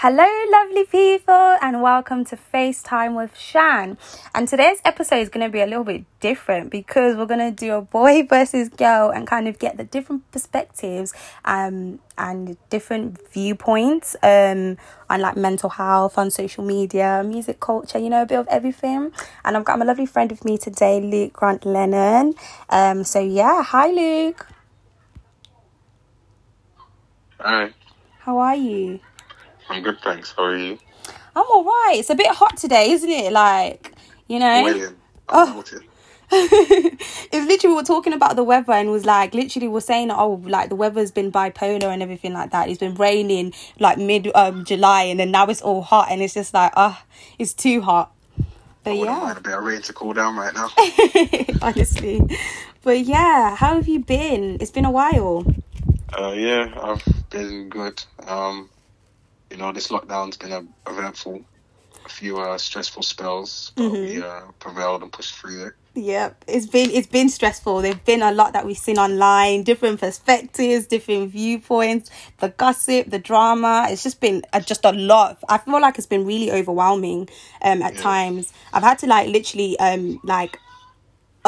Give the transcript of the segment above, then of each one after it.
Hello, lovely people, and welcome to FaceTime with Shan. And today's episode is going to be a little bit different because we're going to do a boy versus girl and kind of get the different perspectives um, and different viewpoints um, on like mental health, on social media, music culture, you know, a bit of everything. And I've got my lovely friend with me today, Luke Grant Lennon. Um, so, yeah, hi, Luke. Hi, How are you? I'm good, thanks. How are you? I'm all right. It's a bit hot today, isn't it? Like, you know. Oh. I'm it's literally we were talking about the weather and was like literally we're saying oh like the weather's been bipolar and everything like that. It's been raining like mid um July and then now it's all hot and it's just like ah it's too hot. But I yeah, mind a bit of rain to cool down right now. honestly. But yeah, how have you been? It's been a while. Uh, yeah, I've been good. Um, you know, this lockdown's been a, eventful. A few uh, stressful spells, but we uh, prevailed and pushed through it. Yep, it's been it's been stressful. There've been a lot that we've seen online, different perspectives, different viewpoints, the gossip, the drama. It's just been uh, just a lot. I feel like it's been really overwhelming um at Yeah. times. I've had to like literally um like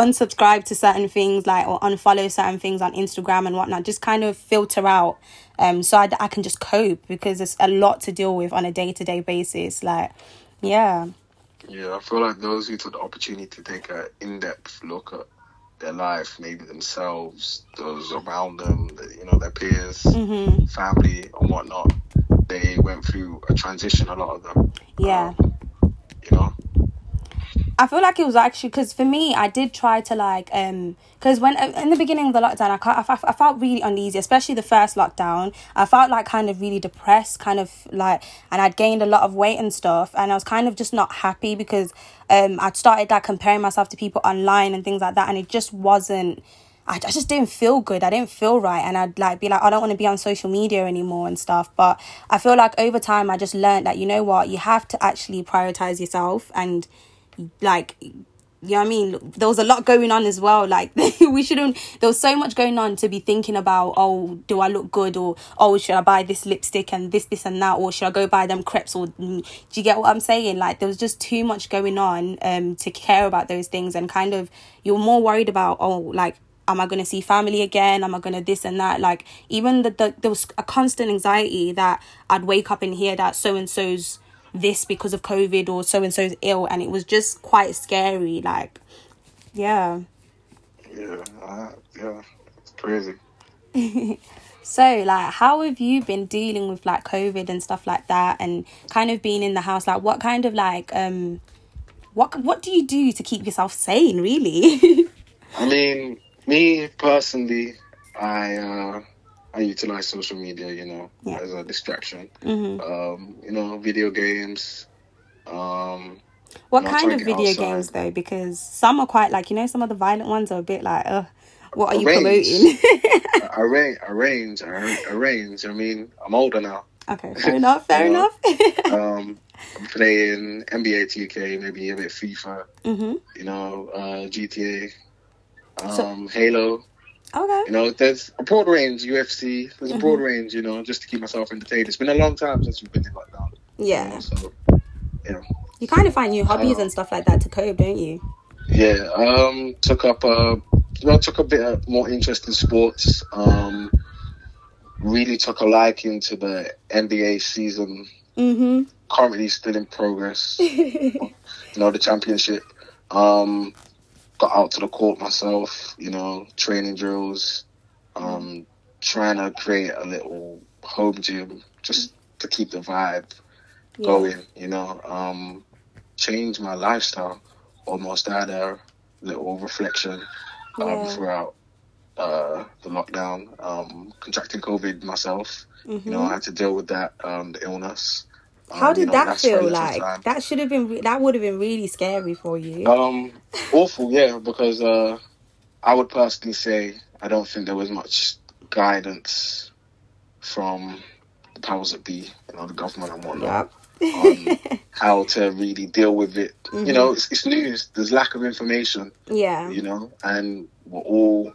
unsubscribe to certain things like or unfollow certain things on Instagram and whatnot. Just kind of filter out um so I, I can just cope because it's a lot to deal with on a day to day basis. Like yeah. Yeah, I feel like those who took the opportunity to take an in-depth look at their life, maybe themselves, those around them, you know, their peers, Mm-hmm. family, and whatnot, they went through a transition. A lot of them. Yeah. Um, you know. I feel like it was actually because for me, I did try to like um because when in the beginning of the lockdown, I, I, I felt really uneasy, especially the first lockdown. I felt like kind of really depressed, kind of like, and I'd gained a lot of weight and stuff, and I was kind of just not happy because um I'd started like comparing myself to people online and things like that, and it just wasn't. I, I just didn't feel good. I didn't feel right. And I'd like be like, I don't want to be on social media anymore and stuff. But I feel like over time, I just learned that, you know what, you have to actually prioritize yourself and like, you know what I mean? There was a lot going on as well. Like, we shouldn't, there was so much going on to be thinking about, oh, do I look good? Or, oh, should I buy this lipstick and this, this, and that? Or should I go buy them crepes? Or, mm, do you get what I'm saying? Like, there was just too much going on um, to care about those things. And kind of, you're more worried about, oh, like, am I going to see family again? Am I going to this and that? Like, even the, the there was a constant anxiety that I'd wake up and hear that so and so's this because of COVID or so and so's ill, and it was just quite scary. Like, yeah. Yeah, uh, yeah, it's crazy. So, like, how have you been dealing with like COVID and stuff like that, and kind of being in the house? Like, what kind of like um, what what do you do to keep yourself sane? Really? I mean, me personally, I uh, I utilize social media, you know, Yeah. as a distraction. hmm Um, you know, video games. Um, What kind of video outside. games though? Because some are quite like you know some of the violent ones are a bit like, uh, what are you Arrange. promoting? arrange, arrange, ar- arrange. I mean, I'm older now. okay, fair enough, fair enough. Um, I'm playing NBA 2K, maybe a bit FIFA. hmm You know, uh, GTA, um, So- Halo. Okay. You know, there's a broad range. UFC. There's a broad Mhm. range. You know, just to keep myself entertained. It's been a long time since we've been in lockdown. you Yeah, know, so you know. you kind of find new hobbies Uh, and stuff like that to cope, don't you? Yeah, um, took up uh, well, took a bit of more interest in sports. Um, really took a liking to the NBA season. hmm Currently still in progress. you know, the championship. Um, got out to the court myself. You know, training drills. Um, trying to create a little home gym just to keep the vibe yeah. going, you know, um, change my lifestyle almost. I had a little reflection um, Yeah. throughout uh, the lockdown, um, contracting COVID myself. Mhm. You know, I had to deal with that, um, the illness. How Um, did you know, that that's for a feel like? time. That should have been. Re- that would have been really scary for you. Um, awful, yeah, because uh, I would personally say I don't think there was much guidance from the powers that be, you know, the government and whatnot. Yep. on how to really deal with it. Mhm. You know, it's, it's news. There's lack of information. yeah. You know, and we're all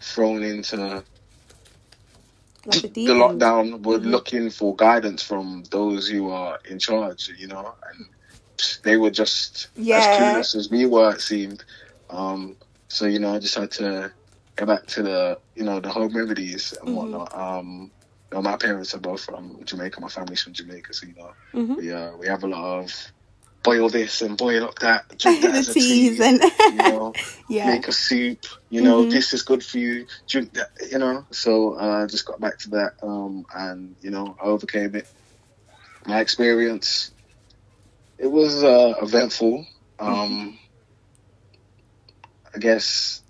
thrown into Like the the deep end. lockdown were Mhm. looking for guidance from those who are in charge, you know, and they were just Yeah. as clueless as we were, it seemed. Um, so, you know, I just had to get back to the, you know, the home remedies and Mhm. whatnot. Um, you know, my parents are both from Jamaica, my family's from Jamaica, so, you know, Mhm. we, uh, we have a lot of boil this and boil up that, drink that the as a tea, and you know, yeah. make a soup. You know, Mhm. this is good for you. Drink that. You know. So I uh, just got back to that, um, and you know, I overcame it. My experience, it was uh, eventful. Um, I guess,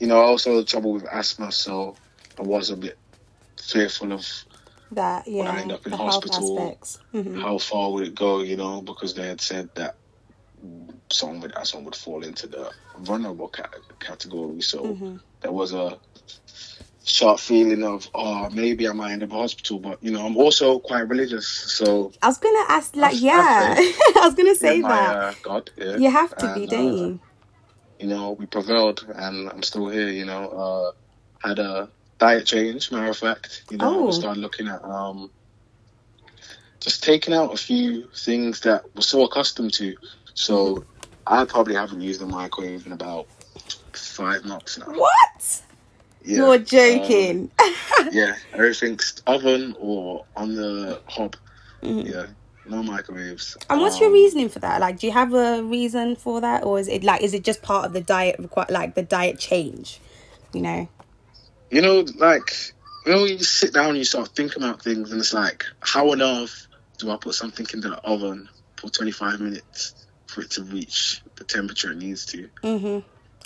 you know, I also had trouble with asthma, so I was a bit fearful of that yeah. I end up in the hospital. Mhm. how far would it go, you know, because they had said that someone with asthma would fall into the vulnerable category. So Mhm. there was a sharp feeling of, oh, maybe I might end up in hospital. But, you know, I'm also quite religious. So, I was gonna ask, like, I've- yeah, I was gonna say my, that. uh, God, yeah. You have to be, And, don't uh, you? You know, we prevailed and I'm still here, you know. Uh, had a diet change, matter of fact. You know, Oh. I started looking at um, just taking out a few things that we're so accustomed to. So I probably haven't used the microwave in about five months now. What? Yeah. You're Um, joking. yeah, everything's oven or on the hob. Mhm. Yeah, no microwaves. And what's your Um, reasoning for that? Like, do you have a reason for that, or is it like, is it just part of the diet, like the diet change? You know. You know, like you know, when you sit down and you start thinking about things, and it's like, how on earth do I put something into the oven for 25 minutes for it to reach the temperature it needs to? hmm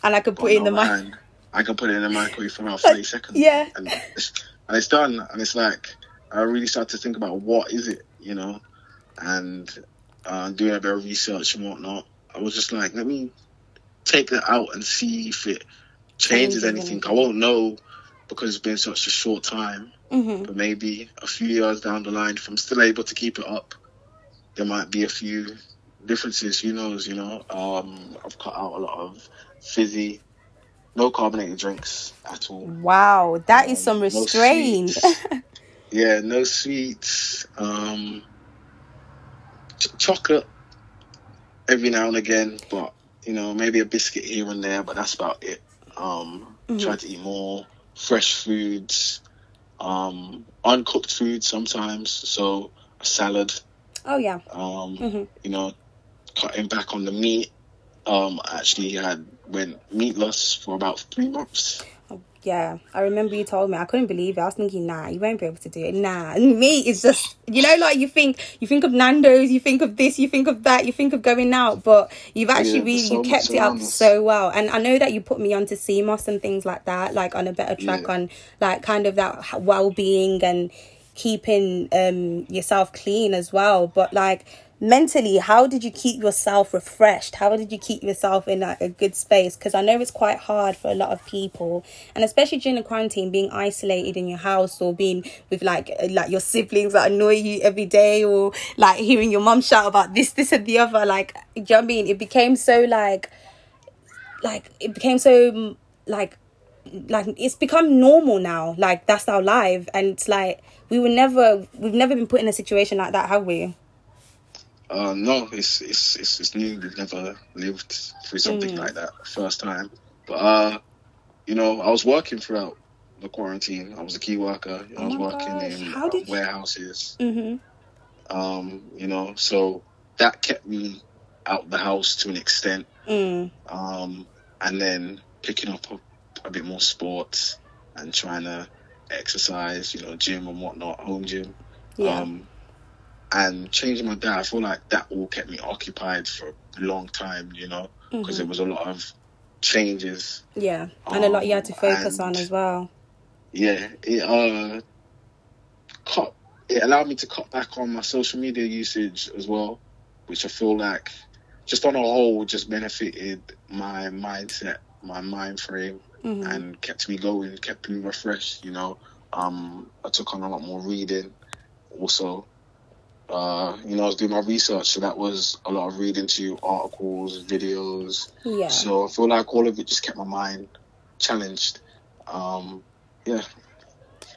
And I could But put it in the no, mic. I can put it in the microwave for about 30 seconds. Yeah. And it's, and it's done. And it's like, I really start to think about what is it, you know? And uh, doing a bit of research and whatnot, I was just like, let me take that out and see if it changes anything. I won't know because it's been such a short time. hmm But maybe a few years down the line, if I'm still able to keep it up, there might be a few differences. Who knows? You know, um, I've cut out a lot of fizzy, no carbonated drinks at all. Wow, that is some Um, no restraint. sweets. Yeah, no sweets. Um, ch- chocolate every now and again, but you know, maybe a biscuit here and there, but that's about it. Um, Mhm. try to eat more fresh foods, um, uncooked food sometimes. So a salad. oh yeah. Um, hmm you know, cutting back on the meat. Um, I actually had went meatless for about three months. Yeah, I remember you told me. I couldn't believe it. I was thinking, nah, you won't be able to do it. Nah, me is just, you know, like you think, you think of Nando's, you think of this, you think of that, you think of going out, but you've actually Yeah, really, so you kept much it up us. so well. And I know that you put me onto sea moss and things like that, like on a better track Yeah. on like kind of that well being and keeping um yourself clean as well. But like mentally, how did you keep yourself refreshed? How did you keep yourself in like, a good space? Because I know it's quite hard for a lot of people, and especially during the quarantine, being isolated in your house or being with like like your siblings that annoy you every day, or like hearing your mum shout about this, this, and the other. Like, you know what I mean? It became so like, like it became so mm, like like it's become normal now like that's our life and it's like we were never we've never been put in a situation like that have we Uh, no, it's, it's it's it's new. We've never lived through something Mm. like that first time. But uh, you know, I was working throughout the quarantine. I was a key worker. I Oh was my working gosh, in how uh, did you- warehouses. mm-hmm Um, you know, so that kept me out the house to an extent. mm. Um, and then picking up a, a bit more sports and trying to exercise. You know, gym and whatnot, home gym. yeah Um, and changing my diet, I feel like that all kept me occupied for a long time, you know, because Mhm. there was a lot of changes. yeah and a lot you had to um, focus on as well Yeah, it uh, cut. It allowed me to cut back on my social media usage as well, which I feel like, just on a whole, just benefited my mindset, my mind frame, hmm and kept me going, kept me refreshed. You know, um, I took on a lot more reading. Also, uh, you know, I was doing my research, so that was a lot of reading to articles, videos. yeah So I feel like all of it just kept my mind challenged. Um, yeah,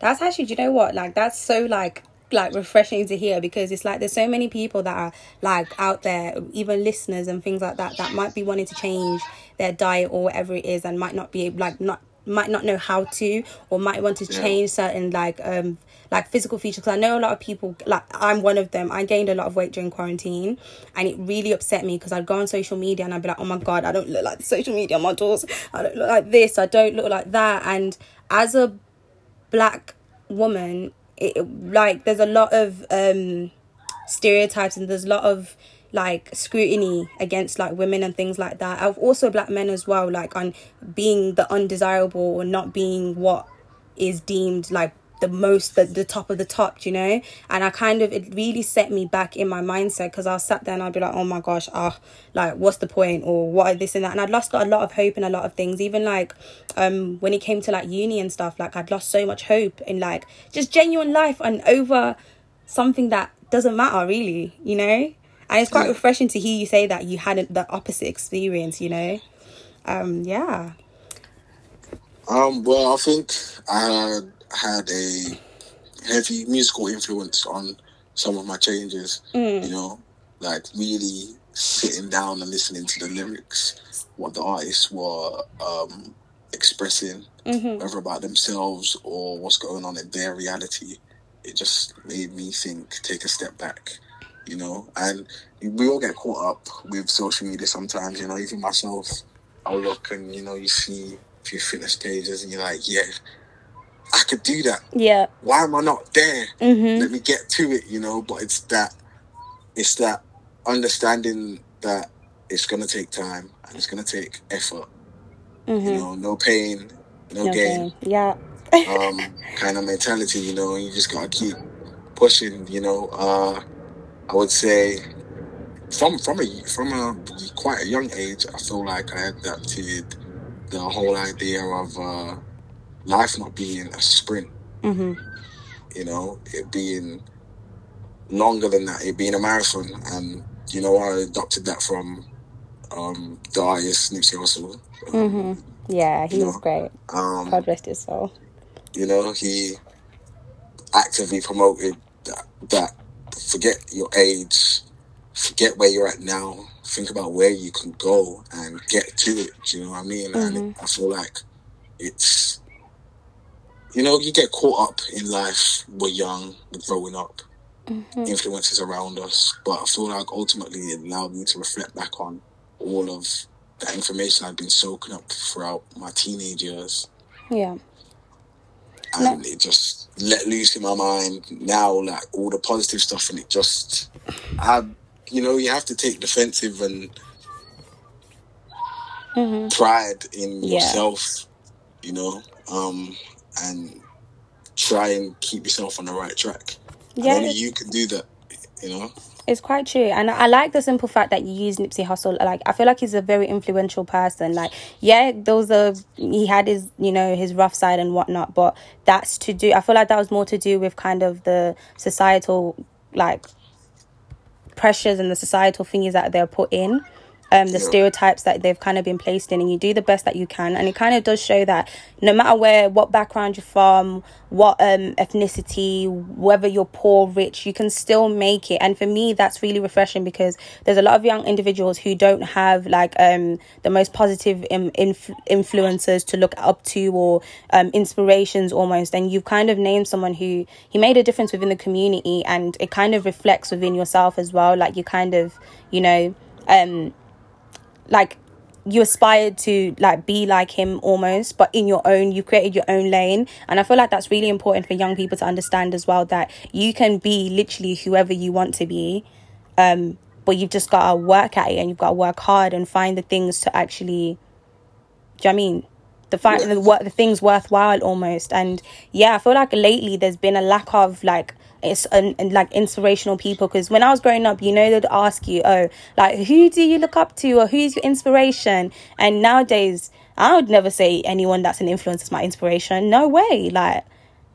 That's actually, do you know what? Like, that's so like like refreshing to hear because it's like there's so many people that are like out there even listeners and things like that that might be wanting to change their diet or whatever it is and might not be like not might not know how to or might want to change certain like um like physical features because I know a lot of people like I'm one of them. I gained a lot of weight during quarantine and it really upset me because I'd go on social media and I'd be like oh my god I don't look like the social media models. I don't look like this. I don't look like that. And as a black woman it, like there's a lot of um stereotypes and there's a lot of like scrutiny against like women and things like that. I've also black men as well, like on being the undesirable or not being what is deemed like the most the, the top of the top you know? And i kind of it really set me back in my mindset because i was sat there and i'd be like oh my gosh ah oh, like what's the point? Or what this and that? And i'd lost a lot of hope in a lot of things. Even like um when it came to like uni and stuff like i'd lost so much hope in like just genuine life and over something that doesn't matter really you know? And it's quite refreshing to hear you say that you had the opposite experience you know? Um yeah. Um well i think i had a heavy musical influence on some of my changes. Mm. You know, like really sitting down and listening to the lyrics, what the artists were um, expressing, mm-hmm. whether about themselves or what's going on in their reality. It just made me think, take a step back, you know. And we all get caught up with social media sometimes, you know. Even myself, I'll look and you know you see a few fitness pages and you're like, yeah, I could do that. Yeah. Why am I not there? Mm-hmm. Let me get to it, you know. But it's that, it's that understanding that it's gonna take time and it's gonna take effort. Mm-hmm. You know, no pain, no, no gain. Pain. Yeah. um, kind of mentality, you know. You just gotta keep pushing. You know, uh, I would say from from a from a quite a young age, I feel like I adapted the whole idea of. Uh, life not being a sprint. Mm-hmm. You know, it being longer than that, it being a marathon. And, you know, I adopted that from um, the artist Nipsey Hussle. Um, mm-hmm. Yeah, he was know, great. Um, God rest his soul. You know, he actively promoted that, that forget your age, forget where you're at now, think about where you can go and get to it. Do you know what I mean? Mm-hmm. And I feel like it's you know, you get caught up in life. We're young, we're growing up, mm-hmm. influences around us. But I feel like ultimately it allowed me to reflect back on all of that information I've been soaking up throughout my teenage years. Yeah. And no. it just let loose in my mind now, like all the positive stuff, and it just, I, you know, you have to take defensive and mm-hmm. pride in yeah. yourself, you know. Um, and try and keep yourself on the right track. Yeah, only you can do that. You know. It's quite true, and I like the simple fact that you use Nipsey Hussle. Like, I feel like he's a very influential person. Like, yeah, those are he had his you know his rough side and whatnot, but that's to do. I feel like that was more to do with kind of the societal like pressures and the societal things that they're put in um, the stereotypes that they've kind of been placed in and you do the best that you can. And it kind of does show that no matter where what background you're from what um, ethnicity whether you're poor rich you can still make it. And for me that's really refreshing because there's a lot of young individuals who don't have like um, the most positive inf- influences to look up to or um, inspirations almost. And you've kind of named someone who he made a difference within the community and it kind of reflects within yourself as well. Like you kind of you know um like you aspired to like be like him almost but in your own you created your own lane. And i feel like that's really important for young people to understand as well that you can be literally whoever you want to be um but you've just got to work at it and you've got to work hard and find the things to actually do you know I mean? The find the what the things worthwhile almost. And yeah i feel like lately there's been a lack of like it's an, like inspirational people because when I was growing up, you know, they'd ask you, oh, like who do you look up to or who's your inspiration? And nowadays, I would never say anyone that's an influence is my inspiration. No way, like.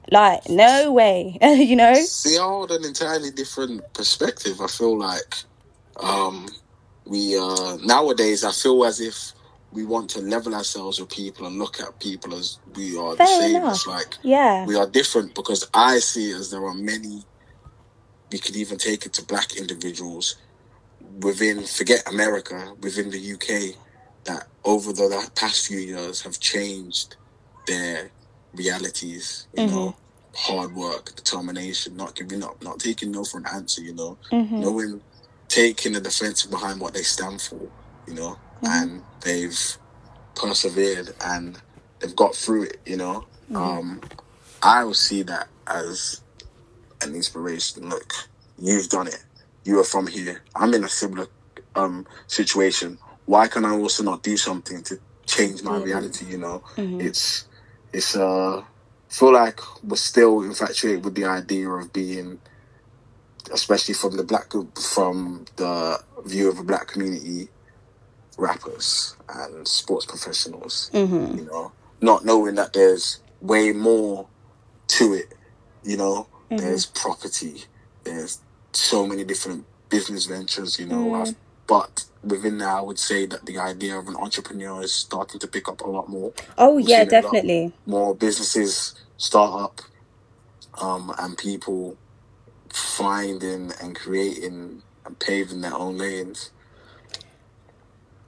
Like no way, you know. See, I hold an entirely different perspective. I feel like um, we uh, nowadays. I feel as if we want to level ourselves with people and look at people as we are Fair the same. enough. It's like Yeah. we are different because I see as there are many. We could even take it to black individuals within, forget America, within the UK, that over the past few years have changed their realities. You know, hard work, determination, not giving up, not taking no for an answer. You know, Mm-hmm. knowing, taking the defense behind what they stand for. You know, and they've persevered and they've got through it. You know, um, I will see that as an inspiration. Look, you've done it. You are from here. I'm in a similar um, situation. Why can I also not do something to change my reality? You know, it's it's uh feel like we're still infatuated with the idea of being, especially from the black from the view of a black community, rappers and sports professionals. Mm-hmm. You know, not knowing that there's way more to it. You know, there's property. There's so many different business ventures. You know, I've- but within that, I would say that the idea of an entrepreneur is starting to pick up a lot more Oh We've yeah, seen it a lot. definitely. more businesses start up um, and people finding and creating and paving their own lanes.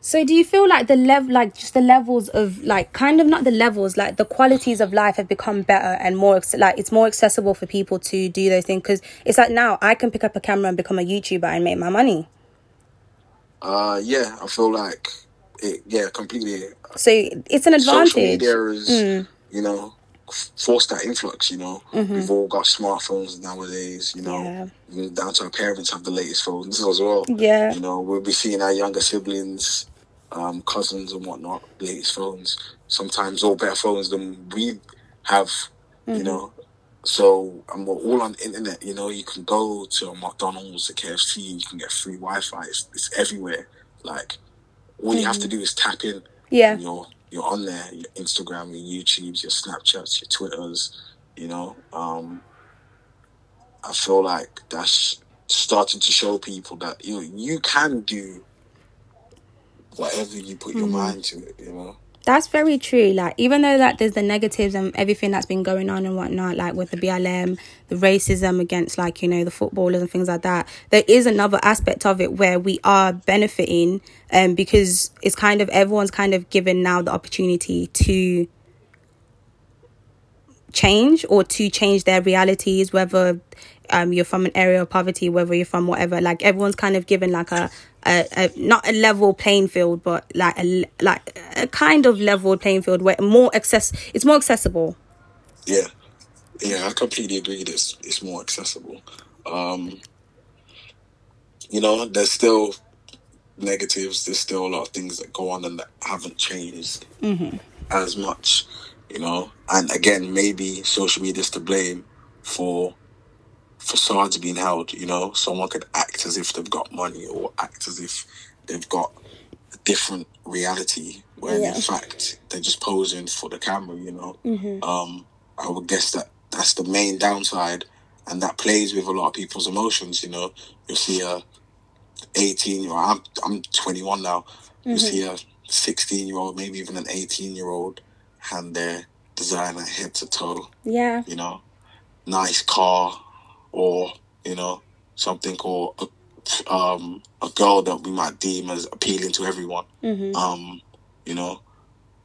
So do you feel like the level, like just the levels of like kind of not the levels, like the qualities of life have become better and more like it's more accessible for people to do those things because it's like now I can pick up a camera and become a YouTuber and make my money. Uh, yeah, I feel like it. Yeah, completely. So it's an Social advantage. media is, you know, f- forced that influx. You know, mm-hmm. we've all got smartphones nowadays. You know, Yeah. down to our parents have the latest phones as well. Yeah. you know, we'll be seeing our younger siblings, um, cousins and whatnot, latest phones. Sometimes all better phones than we have. You mm-hmm. know, so and we're all on the internet. You know, you can go to a McDonald's, a KFC, you can get free Wi-Fi. It's, it's everywhere. Like all you have to mm-hmm. do is tap in. Yeah. You're on there. Your Instagram, your YouTubes, your Snapchats, your Twitters. You know, um, I feel like that's starting to show people that you know, you can do whatever you put your mind to. It. You know. That's very true. Like, even though like there's the negatives and everything that's been going on and whatnot, like with the BLM, the racism against like you know the footballers and things like that, there is another aspect of it where we are benefiting, um, because it's kind of everyone's kind of given now the opportunity to change or to change their realities, whether um you're from an area of poverty, whether you're from whatever. Like everyone's kind of given like a a, a not a level playing field, but like a like a kind of level playing field where more access it's more accessible. Yeah, yeah, I completely agree. It's it's more accessible. Um, you know, there's still negatives. There's still a lot of things that go on and that haven't changed as much. You know, and again, maybe social media is to blame for facades being held. You know, someone could act as if they've got money or act as if they've got a different reality when Yeah. in fact they're just posing for the camera. You know, um, I would guess that that's the main downside, and that plays with a lot of people's emotions. You know, you'll see a 18 year old, I'm, I'm 21 now, you see a 16 year old, maybe even an 18 year old, hand their designer head to toe, Yeah. you know, nice car, or, you know, something or a, um, a girl that we might deem as appealing to everyone. Um, you know,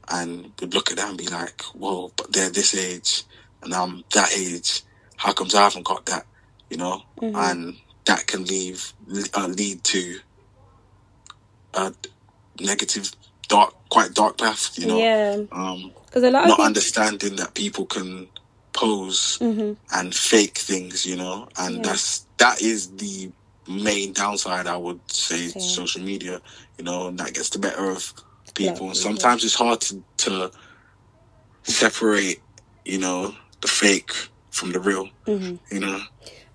and we'd look at that and be like, whoa, but they're this age and I'm that age. How comes I haven't got that? You know, and that can leave uh, lead to a negative, dark, quite dark path. You know, Yeah. um, Because a lot of not people, understanding that people can pose mm-hmm. and fake things. You know, and that's that is the main downside. I would say social media. You know, and that gets the better of people. And sometimes it's hard to, to separate, you know, the fake from the real. Mm-hmm. You know,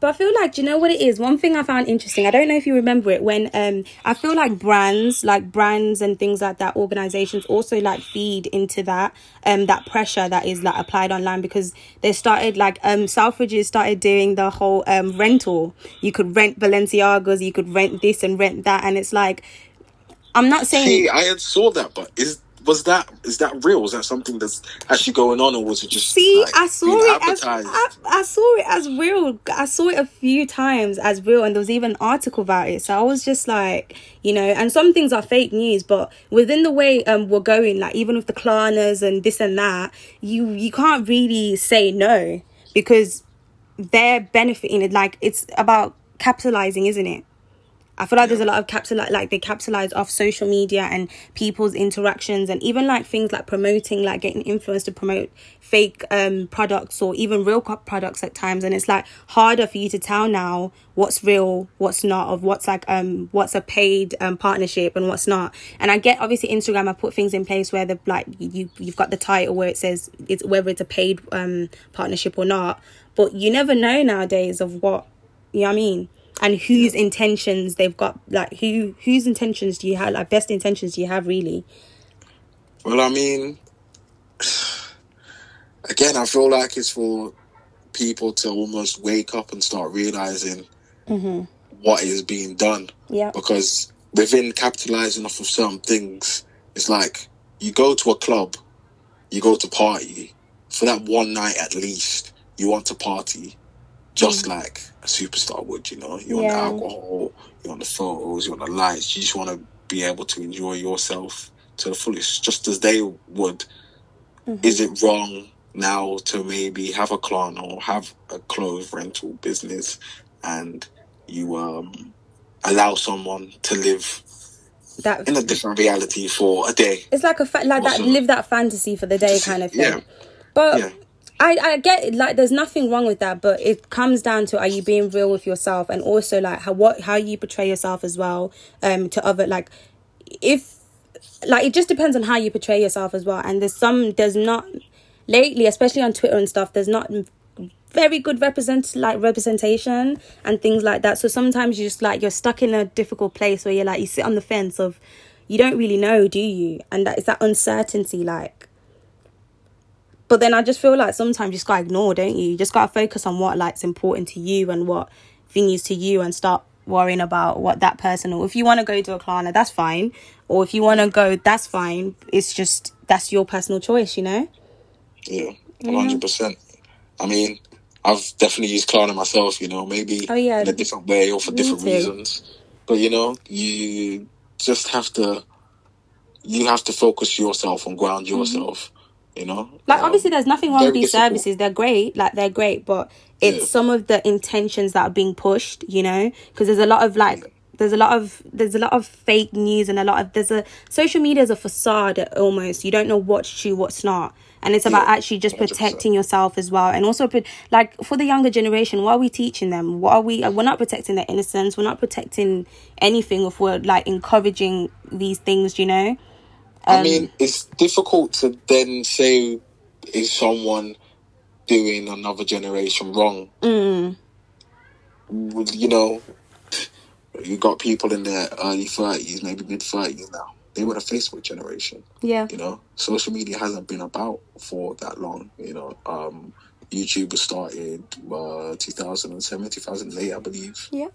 But I feel like, do you know what it is? One thing I found interesting, I don't know if you remember it, when um I feel like brands, like brands and things like that, organizations also like feed into that um that pressure that is like applied online because they started like um Selfridges started doing the whole um rental. You could rent Balenciagas, you could rent this and rent that, and it's like I'm not saying see, I had saw that, but is was that is that real? Was that something that's actually going on, or was it just See, like, I saw it as? I, I saw it as real. I saw it a few times as real, and there was even an article about it. So I was just like, you know, and some things are fake news, but within the way um we're going, like even with the Klarnas and this and that, you you can't really say no because they're benefiting. It like it's about capitalizing, isn't it? I feel like there's a lot of capital like they capitalize off social media and people's interactions and even like things like promoting like getting influenced to promote fake um products or even real products at times. And it's like harder for you to tell now what's real what's not of what's like um what's a paid um partnership and what's not. And I get obviously Instagram I put things in place where the like you you've got the title where it says it's whether it's a paid um partnership or not. But you never know nowadays of what you know what I mean and whose intentions they've got like who whose intentions do you have like best intentions do you have really? Well, I mean, again, I feel like it's for people to almost wake up and start realizing mm-hmm. what is being done. yeah. Because within capitalizing off of certain things, it's like you go to a club, you go to party. For that one night at least. You want to party, just like a superstar would. You know, you want the alcohol, you want the photos, you want the lights. You just want to be able to enjoy yourself to the fullest, just as they would. Is it wrong now to maybe have a clan or have a clothes rental business, and you um allow someone to live that in a different reality for a day? it's like a fa- like that live that fantasy for the day kind of thing Yeah. but Yeah. I, I get like there's nothing wrong with that but it comes down to are you being real with yourself? And also like how what how you portray yourself as well um to other like if like it just depends on how you portray yourself as well. And there's some there's not lately especially on twitter and stuff there's not very good represent like representation and things like that. So sometimes you just like you're stuck in a difficult place where you're like you sit on the fence of you don't really know do you? And that is that uncertainty like but then i just feel like sometimes you just gotta ignore don't you you just gotta focus on what like's important to you and what things to you and start worrying about what that person or if you want to go to a Klarna, that's fine or if you want to go that's fine it's just that's your personal choice you know Yeah, one hundred percent. I mean, I've definitely used Klarna myself. You know, maybe Oh, yeah. in a different way or for Me different too. reasons. But you know, you just have to you have to focus yourself and ground mm-hmm. yourself. You know, like Um, obviously there's nothing wrong with these difficult. services. They're great. Like they're great but it's Yeah. some of the intentions that are being pushed you know? Because there's a lot of like there's a lot of there's a lot of fake news and a lot of there's a social media is a facade almost. You don't know what's true what's not. And it's about Yeah, actually just 100%. protecting yourself as well. And also like for the younger generation what are we teaching them? What are we we're not protecting their innocence. We're not protecting anything if we're like encouraging these things you know I mean, it's difficult to then say is someone doing another generation wrong. Mm. You know, you got people in their early thirties, maybe mid thirties now. They were the Facebook generation. yeah You know, social media hasn't been about for that long. You know, um, YouTube was started uh, 2007, 2008, I believe. yeah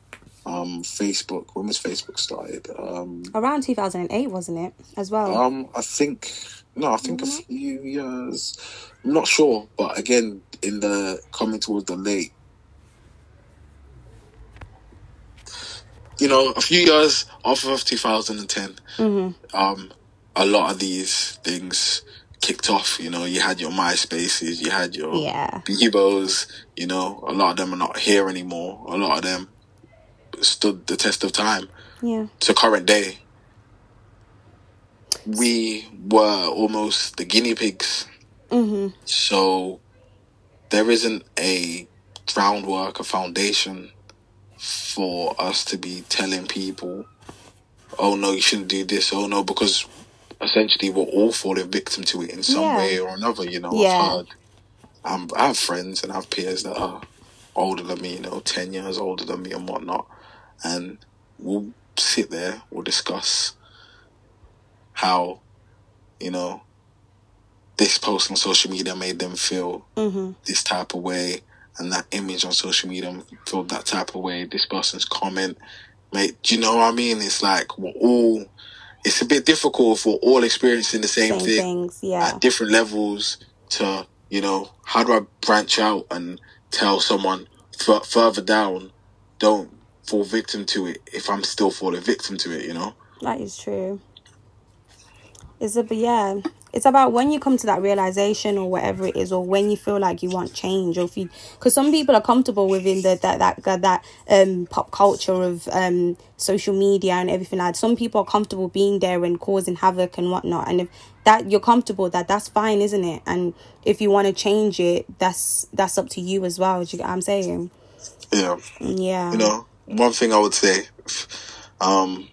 Um, Facebook, when was Facebook started? Um, around 2008 wasn't it as well um, I think no, I think a few years. I'm not sure, but again, in the coming towards the late, you know, a few years off of 2010, um, a lot of these things kicked off. You know, you had your MySpaces, you had your Yeah. Bebos. You know, a lot of them are not here anymore. A lot of them stood the test of time yeah to current day, we were almost the guinea pigs. mm-hmm So there isn't a groundwork, a foundation for us to be telling people, oh no, you shouldn't do this, oh no, because essentially we're all falling victim to it in some Yeah. way or another, you know. Yeah. I've heard, um, I have friends and I have peers that are older than me, you know, 10 years older than me and whatnot. And we'll sit there, we'll discuss how, you know, this post on social media made them feel mm-hmm this type of way and that image on social media feel that type of way. This person's comment, mate, do you know what I mean? It's like we're all it's a bit difficult for all experiencing the same, Same thing things, yeah. at different levels to you know how do I branch out and tell someone f- further down don't fall victim to it if I'm still falling victim to it, you know. That is true. It's a but yeah, it's about when you come to that realization or whatever it is, or when you feel like you want change, or if you, because some people are comfortable within the that that that, that um pop culture of um social media and everything like. That. Some people are comfortable being there and causing havoc and whatnot, and if that you're comfortable, that that's fine, isn't it? And if you want to change it, that's that's up to you as well. Do you get what I'm saying? Yeah. Yeah. You know, one thing I would say, um,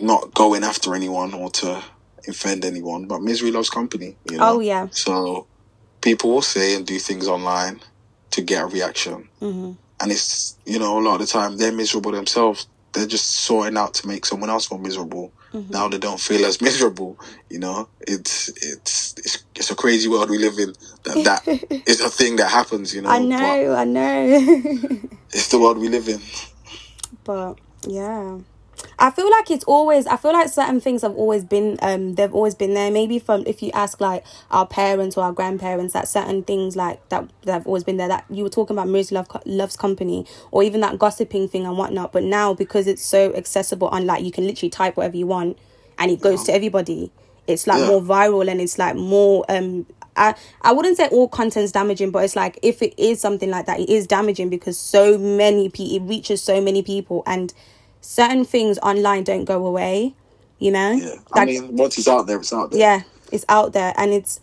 not going after anyone or to offend anyone, but misery loves company. You know? Oh, yeah. So people will say and do things online to get a reaction, Mm-hmm. and it's you know a lot of the time they're miserable themselves. They're just sorting out to make someone else more miserable. Mm-hmm. Now they don't feel as miserable. You know, it's it's it's it's a crazy world we live in. That that is a thing that happens. You know, I but know, I know. it's the world we live in. but yeah i feel like it's always i feel like certain things have always been um they've always been there maybe from if you ask like our parents or our grandparents that certain things like that that have always been there that you were talking about misery love loves company or even that gossiping thing and whatnot but now because it's so accessible on like you can literally type whatever you want and it goes to everybody it's like Yeah. more viral and it's like more um I, I wouldn't say all content's damaging, but it's like if it is something like that, it is damaging because so many people it reaches so many people and certain things online don't go away, you know? Yeah, I Like, mean, once it's out there, it's out there. yeah, it's out there and it's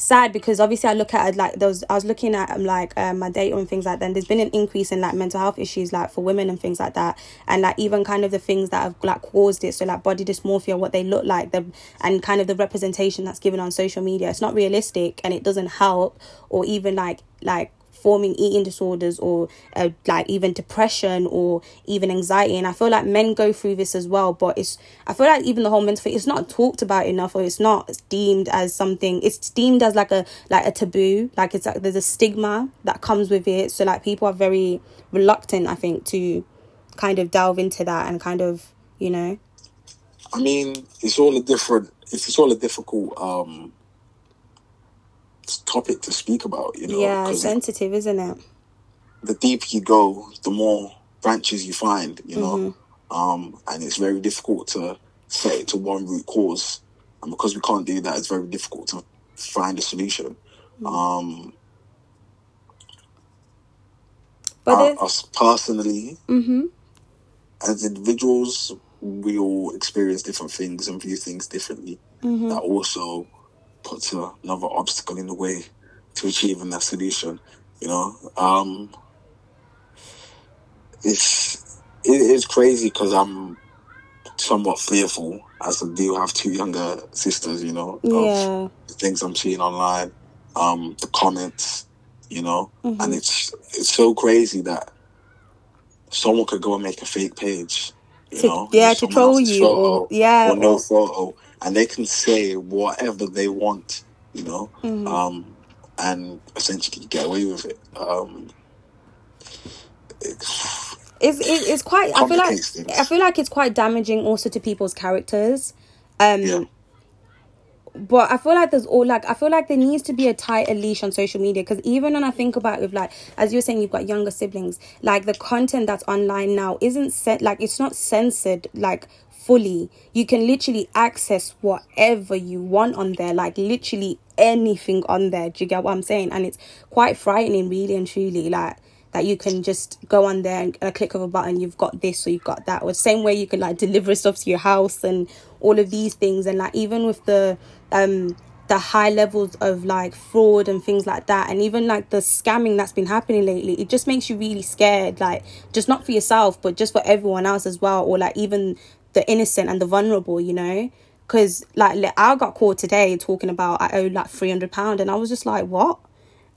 sad because obviously I look at like those I was looking at um, like um, my data and things like that and there's been an increase in like mental health issues like for women and things like that. And like even kind of the things that have like caused it. So like body dysmorphia what they look like the and kind of the representation that's given on social media. It's not realistic and it doesn't help or even like like forming eating disorders or uh, like even depression or even anxiety. And i feel like men go through this as well but it's i feel like even the whole mental thing it's not talked about enough or it's not deemed as something it's deemed as like a like a taboo. Like it's like there's a stigma that comes with it. So like people are very reluctant i think to kind of delve into that and kind of you know. I mean, it's all a different. It's, it's all a difficult um topic to speak about. You know, yeah sensitive isn't it the deeper you go, the more branches you find. You know, Mm-hmm. um, and it's very difficult to set it to one root cause, and because we can't do that, it's very difficult to find a solution. Mm-hmm. Um, but us personally, mm-hmm as individuals, we all experience different things and view things differently. Mm-hmm. That also puts another obstacle in the way to achieving that solution. You know, um, it's it is crazy because I'm somewhat fearful as I do have two younger sisters. You know, of yeah the things I'm seeing online, um, the comments, you know, Mm-hmm. and it's it's so crazy that someone could go and make a fake page, you To- know, yeah, to troll you or- yeah, or no photo, and they can say whatever they want, you know, Mm-hmm. um, and essentially get away with it. Um, it's, it's it's quite i feel like things. i feel like it's quite damaging also to people's characters um yeah, but I feel like there's all like I feel like there needs to be a tighter leash on social media because even when I think about it with like as you're saying you've got younger siblings like the content that's online now isn't set like it's not censored like fully. You can literally access whatever you want on there like literally anything on there. Do you get what I'm saying? And it's quite frightening really and truly like that you can just go on there and a click of a button you've got this or you've got that. Or same way you can like deliver stuff to your house and all of these things. And like even with the um the high levels of like fraud and things like that and even like the scamming that's been happening lately it just makes you really scared like just not for yourself but just for everyone else as well. Or like even the innocent and the vulnerable you know? Because like i got called today talking about i owe like 300 pound and i was just like what?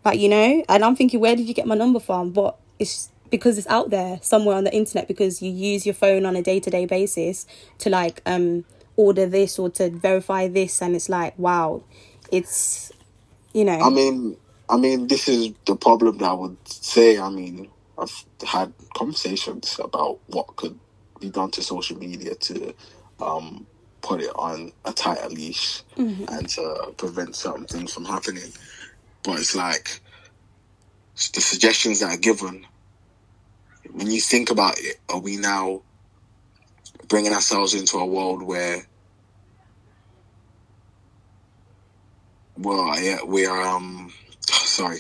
Like you know? And i'm thinking where did you get my number from? But it's because it's out there somewhere on the internet because you use your phone on a day-to-day basis to like um order this or to verify this and it's like wow it's you know? I mean, I mean, this is the problem that I would say. I mean, I've had conversations about what could be done to social media to um, put it on a tighter leash and to prevent certain things from happening. But it's like the suggestions that are given. When you think about it, are we now bringing ourselves into a world where, well, yeah, we are. Um, sorry,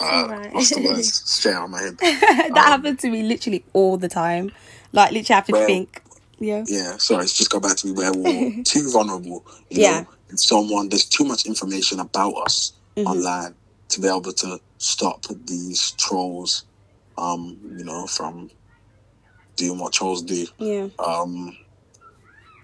uh, alright. lost the words straight out of my head. that happens to me literally all the time. Like literally, I have to Well, think. Yeah. yeah, sorry, it's just go back to me where we're too vulnerable. You Yeah. know, if someone there's too much information about us Mm-hmm. online to be able to stop these trolls, um, you know, from doing what trolls do. Yeah. Um,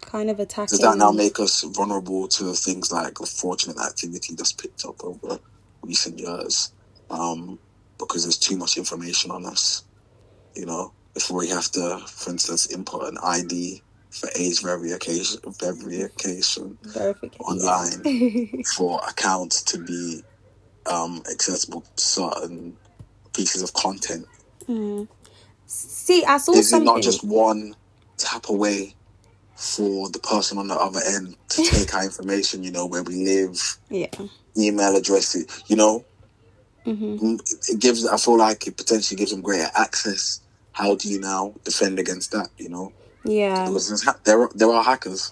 Kind of attacking. does that now make us vulnerable to things like the fortunate activity that's picked up over recent years? Um, because there's too much information on us. You know, if we have to, for instance, input an ID for age verification, verification verification? online for accounts to be um, accessible to certain pieces of content. See, I saw Is it not just one tap away for the person on the other end to take our information, you know, where we live, yeah. email address, you know? Mm-hmm. Mm, It gives, I feel like it potentially gives them greater access. How do you now defend against that, you know? Yeah. There, are, there are hackers,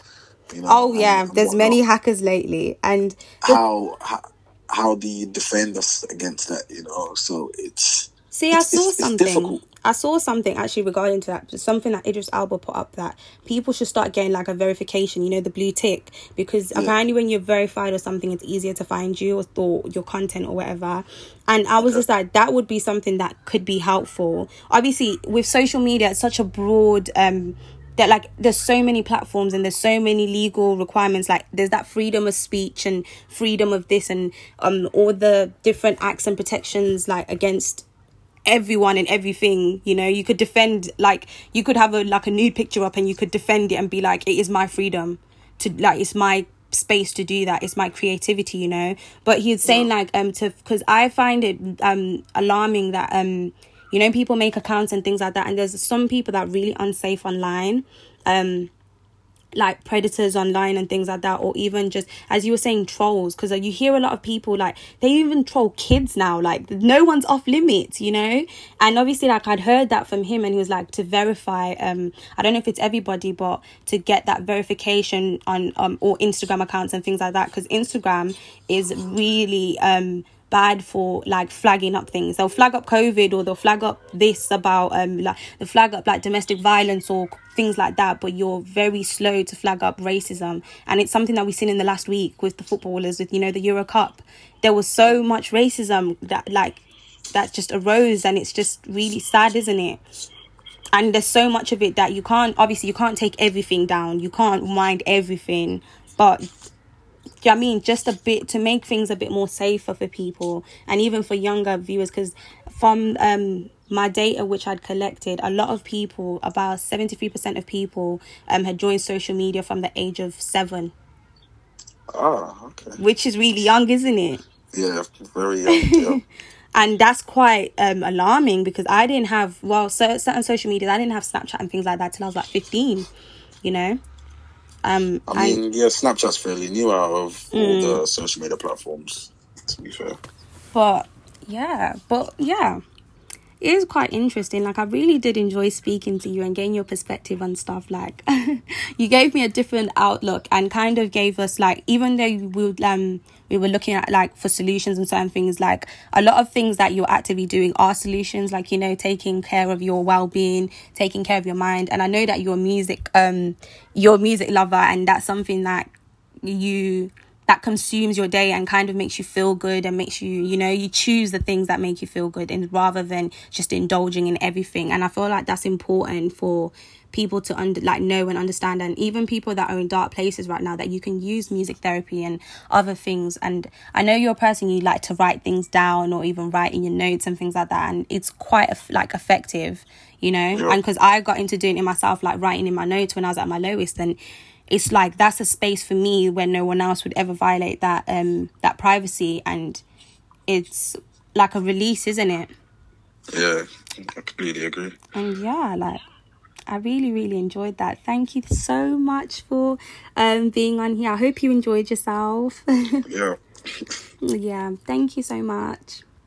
you know? Oh yeah, and there's whatnot. many hackers lately, and how, how how do you defend us against that? You know, so it's See, I saw it's- it's something. difficult. I saw something actually regarding to that. Something that Idris Elba put up that people should start getting like a verification. You know, the blue tick because apparently when you're verified or something, it's easier to find you or, or your content or whatever. And I was just like, that would be something that could be helpful. Obviously, with social media, it's such a broad. um that like there's so many platforms and there's so many legal requirements like there's that freedom of speech and freedom of this and um all the different acts and protections like against everyone and everything you know? You could defend like you could have a like a nude picture up and you could defend it and be like it is my freedom to like it's my space to do that. It's my creativity you know? But he's saying like um to because i find it um alarming that um you know people make accounts and things like that and there's some people that are really unsafe online. Um like predators online and things like that or even just as you were saying trolls because you hear a lot of people like they even troll kids now like no one's off limits you know? And obviously like i'd heard that from him and he was like to verify um i don't know if it's everybody but to get that verification on um or instagram accounts and things like that because instagram is really um bad for like flagging up things. They'll flag up COVID or they'll flag up this about um like the flag up like domestic violence or things like that, but you're very slow to flag up racism. And it's something that we've seen in the last week with the footballers with, you know, the Euro Cup. There was so much racism that like that just arose and it's just really sad, isn't it? And there's so much of it that you can't obviously you can't take everything down. You can't mind everything. But do you know what I mean? Just a bit to make things a bit more safer for people and even for younger viewers. Because from um, my data, which I'd collected, a lot of people, about 73% of people, um, had joined social media from the age of seven, oh okay, which is really young, isn't it? yeah, very young. yeah. And that's quite um, alarming because I didn't have, well, certain social medias, I didn't have Snapchat and things like that till I was like 15, you know? Um, I and- mean, yeah, Snapchat's fairly new out of all Mm. the social media platforms. To be fair, but yeah but yeah it is quite interesting. Like i really did enjoy speaking to you and getting your perspective on stuff. Like you gave me a different outlook and kind of gave us like even though we would um we were looking at like for solutions and certain things like a lot of things that you're actively doing are solutions like you know taking care of your well-being taking care of your mind. And i know that you're music um you're a music lover and that's something that you that consumes your day and kind of makes you feel good and makes you you know you choose the things that make you feel good and rather than just indulging in everything. And i feel like that's important for people to under like know and understand and even people that are in dark places right now that you can use music therapy and other things. And i know you're a person you like to write things down or even write in your notes and things like that and it's quite like effective you know? Yeah. and because i got into doing it myself like writing in my notes when i was at my lowest and it's like that's a space for me where no one else would ever violate that um that privacy and it's like a release isn't it yeah, I completely agree. and yeah like I really, really enjoyed that. Thank you so much for um, being on here. I hope you enjoyed yourself. Yeah. yeah, thank you so much.